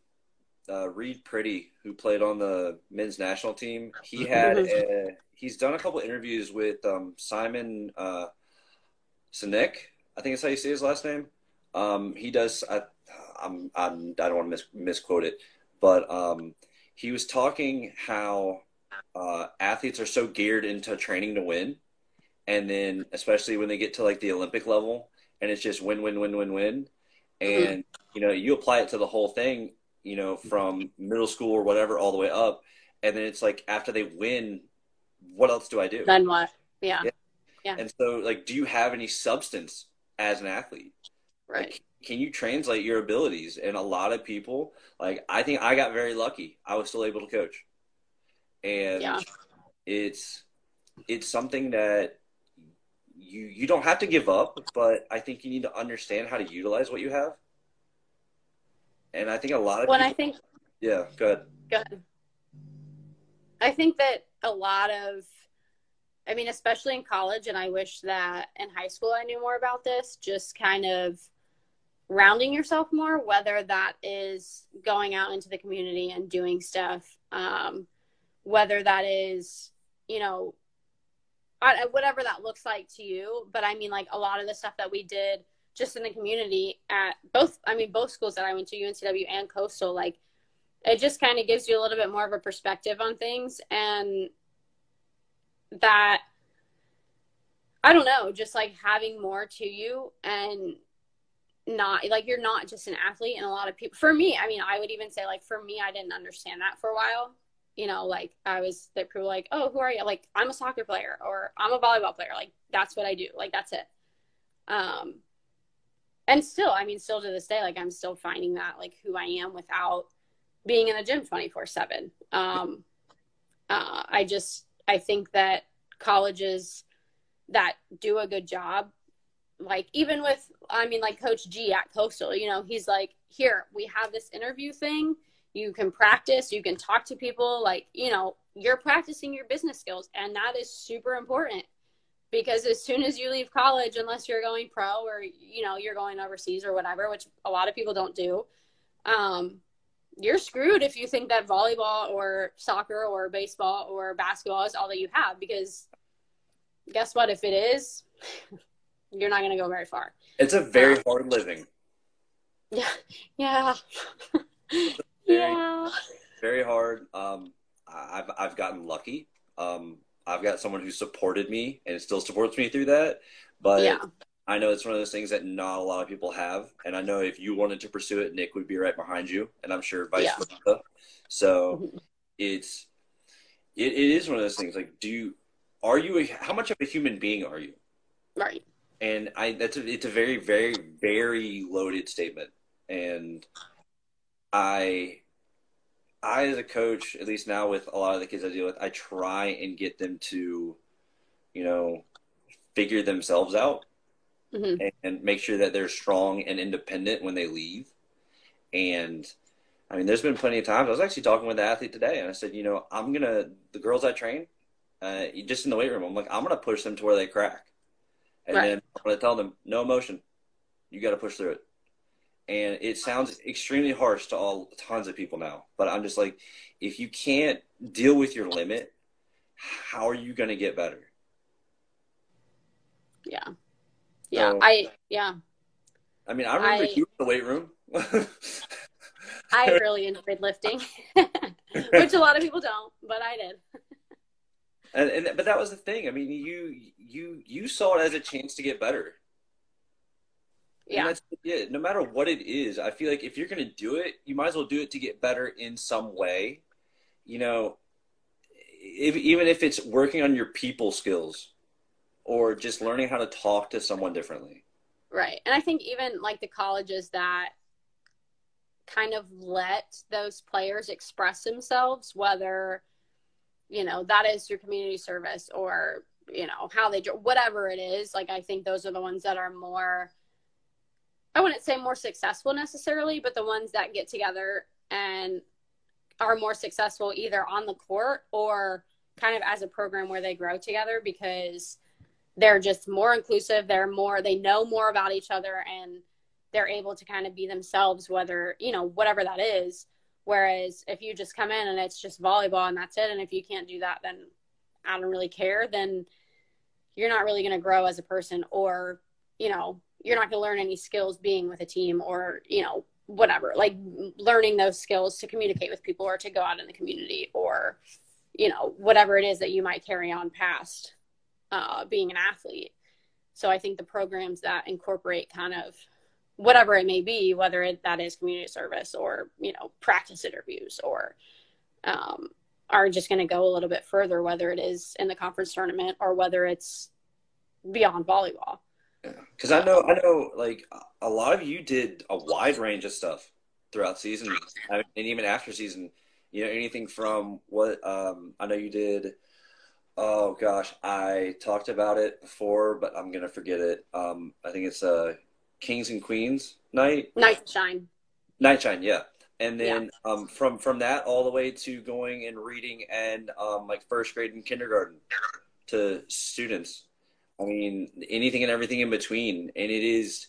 uh, Reid Priddy, who played on the men's national team. He had a, he's done a couple interviews with um, Simon uh, Sinek. I think that's how you say his last name. Um, he does. I, I'm, I'm I don't want to mis- misquote it, but um, he was talking how uh, athletes are so geared into training to win, and then especially when they get to like the Olympic level, and it's just win, win, win, win, win, and you know you apply it to the whole thing, you know, mm-hmm. from middle school or whatever all the way up, and then it's like after they win, what else do I do? Then what? Yeah, Yeah. And so, like, do you have any substance as an athlete? right. Like, can you translate your abilities? And a lot of people, like, I think I got very lucky. I was still able to coach, and Yeah. it's it's something that you you don't have to give up, but I think you need to understand how to utilize what you have. And I think a lot of When people, I think yeah, go ahead. Good. I think that a lot of, I mean, especially in college, and I wish that in high school I knew more about this, just kind of rounding yourself more, whether that is going out into the community and doing stuff, um, whether that is, you know, I- whatever that looks like to you. But I mean, like a lot of the stuff that we did just in the community at both, I mean, both schools that I went to, UNCW and Coastal, like, it just kind of gives you a little bit more of a perspective on things and that i don't know just like having more to you and not like you're not just an athlete and a lot of people for me i mean i would even say like for me i didn't understand that for a while. You know like i was that people were like oh who are you? Like i'm a soccer player or i'm a volleyball player like that's what i do like that's it. Um and still i mean still to this day like i'm still finding that like who i am without being in the gym 24 7 um uh, i just i think that colleges that do a good job like even with i mean like coach g at coastal you know he's like here we have this interview thing. You can practice, you can talk to people, like, you know, you're practicing your business skills. And that is super important because as soon as you leave college, unless you're going pro or, you know, you're going overseas or whatever, which a lot of people don't do, um, you're screwed if you think that volleyball or soccer or baseball or basketball is all that you have because guess what? If it is, you're not going to go very far. It's a very um, hard living. Yeah. Yeah. very, yeah. Very hard. Um, I've, I've gotten lucky. Um, I've got someone who supported me and still supports me through that. But yeah. I know it's one of those things that not a lot of people have. And I know if you wanted to pursue it, Nick would be right behind you. And I'm sure vice yeah. versa. So mm-hmm. it's, it, it is one of those things like, do you, are you, a, how much of a human being are you? Right. And I, that's a, it's a very, very, very loaded statement. And I, I, as a coach, at least now with a lot of the kids I deal with, I try and get them to, you know, figure themselves out mm-hmm. and, and, make sure that they're strong and independent when they leave. And I mean, there's been plenty of times. I was actually talking with the athlete today, and I said, you know, I'm gonna the girls I train, uh, just in the weight room. I'm like, I'm gonna push them to where they crack, and right. then I'm gonna tell them, no emotion, you got to push through it and it sounds extremely harsh to all tons of people now but i'm just like if you can't deal with your limit how are you going to get better? Yeah. Yeah so, i yeah. I mean i remember I, you in the weight room. I really enjoyed lifting which a lot of people don't but i did. And, and but that was the thing. I mean you you you saw it as a chance to get better yeah. yeah. No matter what it is, I feel like if you're going to do it, you might as well do it to get better in some way. You know, if, even if it's working on your people skills or just learning how to talk to someone differently. Right. And I think even like the colleges that kind of let those players express themselves, whether, you know, that is through community service or, you know, how they, whatever it is, like I think those are the ones that are more I wouldn't say more successful necessarily, but the ones that get together and are more successful either on the court or kind of as a program where they grow together because they're just more inclusive. They're more, they know more about each other and they're able to kind of be themselves, whether, you know, whatever that is. Whereas if you just come in and it's just volleyball and that's it, and if you can't do that, then I don't really care, then you're not really going to grow as a person or, you know, you're not going to learn any skills being with a team or you know whatever. Like learning those skills to communicate with people or to go out in the community or you know whatever it is that you might carry on past uh, being an athlete. So i think the programs that incorporate kind of whatever it may be whether it, that is community service or you know practice interviews or um, are just going to go a little bit further whether it is in the conference tournament or whether it's beyond volleyball because I know, I know, like a lot of you did a wide range of stuff throughout season and even after season. You know, anything from what um, I know you did. Oh gosh, I talked about it before, but I'm gonna forget it. Um, I think it's a uh, Kings and Queens night. Night shine. Night shine, yeah. And then yeah. um, from from that all the way to going and reading and um, like first grade and kindergarten to students I mean, anything and everything in between, and it is,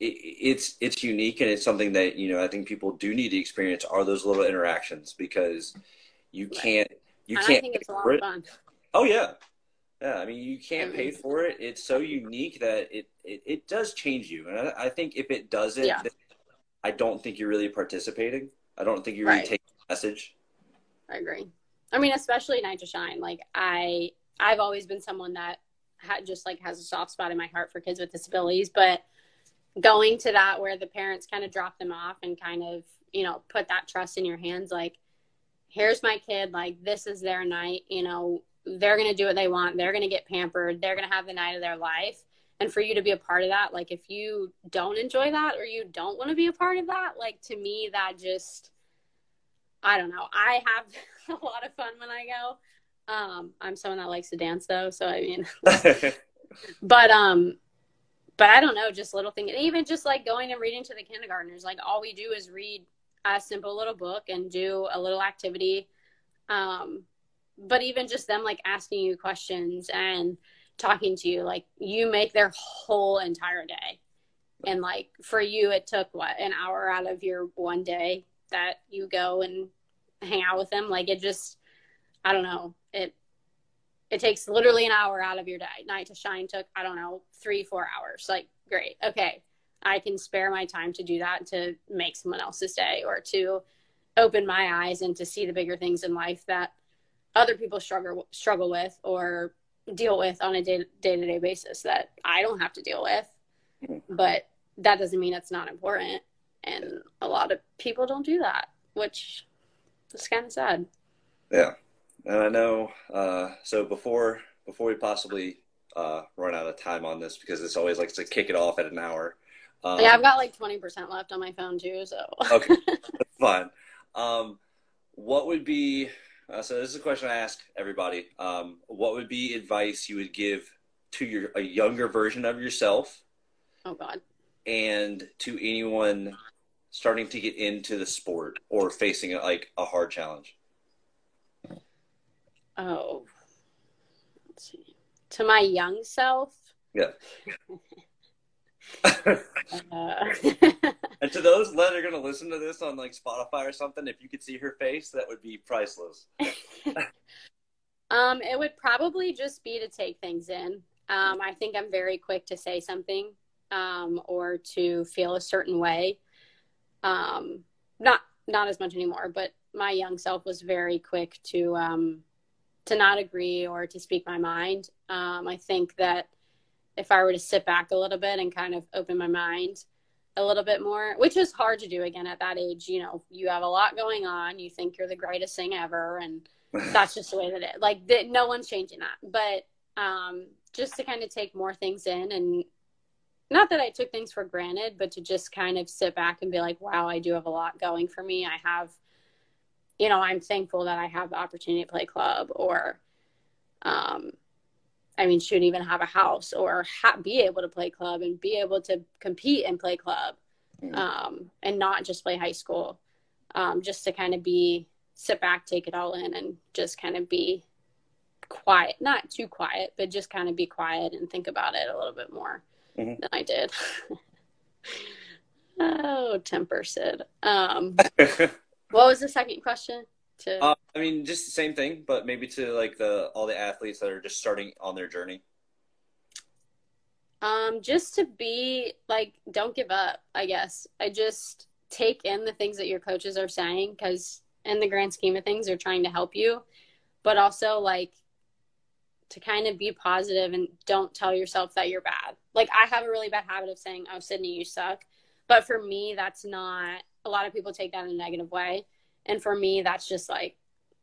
it, it's it's unique, and it's something that you know I think people do need to experience are those little interactions because you can't you and can't. I think it's a lot of fun. Oh yeah, yeah. I mean, you can't pay for it. It's so unique that it it, it does change you, and I, I think if it doesn't, yeah. I don't think you're really participating. I don't think you really right. take the message. I agree. I mean, especially Night to Shine. Like I, I've always been someone that just like has a soft spot in my heart for kids with disabilities but going to that where the parents kind of drop them off and kind of you know put that trust in your hands like here's my kid like this is their night you know they're going to do what they want they're going to get pampered they're going to have the night of their life. And for you to be a part of that like if you don't enjoy that or you don't want to be a part of that like to me that just i don't know i have a lot of fun when i go um, I'm someone that likes to dance though, so I mean, but um, but I don't know, just little thing, and even just like going and reading to the kindergartners. Like all we do is read a simple little book and do a little activity. Um, but even just them like asking you questions and talking to you, like you make their whole entire day. And like for you, it took what an hour out of your one day that you go and hang out with them. Like it just, I don't know, it it takes literally an hour out of your day. Night to Shine took I don't know three four hours. Like great, okay, I can spare my time to do that to make someone else's day or to open my eyes and to see the bigger things in life that other people struggle struggle with or deal with on a day to day basis that I don't have to deal with. But that doesn't mean it's not important. And a lot of people don't do that, which is kind of sad. Yeah, and I know. Uh, so before before we possibly uh, run out of time on this, because it's always like to kick it off at an hour. Um, yeah, I've got like twenty percent left on my phone too. So okay, fine. Um, what would be uh, so? This is a question I ask everybody. Um, what would be advice you would give to your a younger version of yourself? Oh God. And to anyone starting to get into the sport or facing like a hard challenge. Oh, let's see. To my young self. Yeah. uh, and to those that are going to listen to this on like Spotify or something, if you could see her face, that would be priceless. um, it would probably just be to take things in. Um, I think I'm very quick to say something um, or to feel a certain way. Um, not not as much anymore, but my young self was very quick to um, to not agree or to speak my mind. Um, I think that if I were to sit back a little bit and kind of open my mind a little bit more, which is hard to do again at that age, you know, you have a lot going on. You think you're the greatest thing ever. And that's just the way that it, like, the, no one's changing that. But um, just to kind of take more things in and not that I took things for granted, but to just kind of sit back and be like, wow, I do have a lot going for me. I have you know, I'm thankful that I have the opportunity to play club or, um, I mean, shouldn't even have a house or ha- be able to play club and be able to compete and play club mm. um, and not just play high school. Um, just to kind of be, sit back, take it all in, and just kind of be quiet. Not too quiet, but just kind of be quiet and think about it a little bit more mm-hmm. than I did. oh, temper, Sid. Um, What was the second question? To uh, I mean, just the same thing, but maybe to like the all the athletes that are just starting on their journey. Um, just to be like, don't give up. I guess I just take in the things that your coaches are saying because, in the grand scheme of things, they're trying to help you, but also like to kind of be positive and don't tell yourself that you're bad. Like I have a really bad habit of saying, "Oh, Sydney, you suck," but for me, that's not a lot of people take that in a negative way. And for me, that's just like,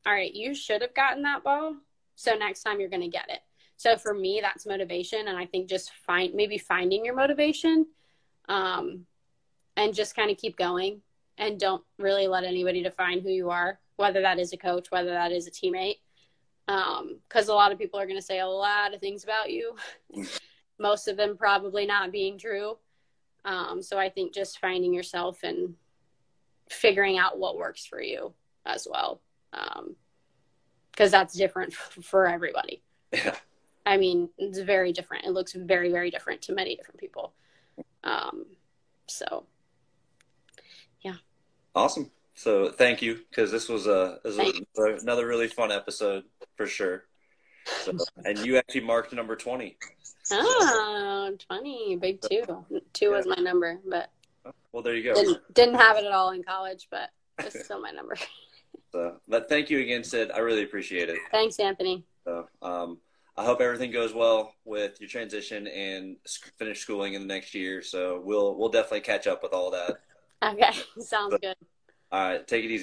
all right, you should have gotten that ball. So next time you're going to get it. So for me, that's motivation. And I think just find maybe finding your motivation um, and just kind of keep going and don't really let anybody define who you are, whether that is a coach, whether that is a teammate. Because um, a lot of people are going to say a lot of things about you, most of them probably not being true. Um, so I think just finding yourself and figuring out what works for you as well. Because um, that's different for everybody. Yeah. I mean, it's very different. It looks very, very different to many different people. Um, so, yeah. Awesome. So thank you because this was a this was another really fun episode for sure. So, and you actually marked number twenty. Oh, 20, big two. Two yeah. was my number, but well, there you go. Didn't, didn't have it at all in college, but it's still my number. so, but thank you again, Sid. I really appreciate it. Thanks, Anthony. So, um, I hope everything goes well with your transition and finish schooling in the next year. So we'll we'll definitely catch up with all that. Okay, sounds so, good. All right, take it easy.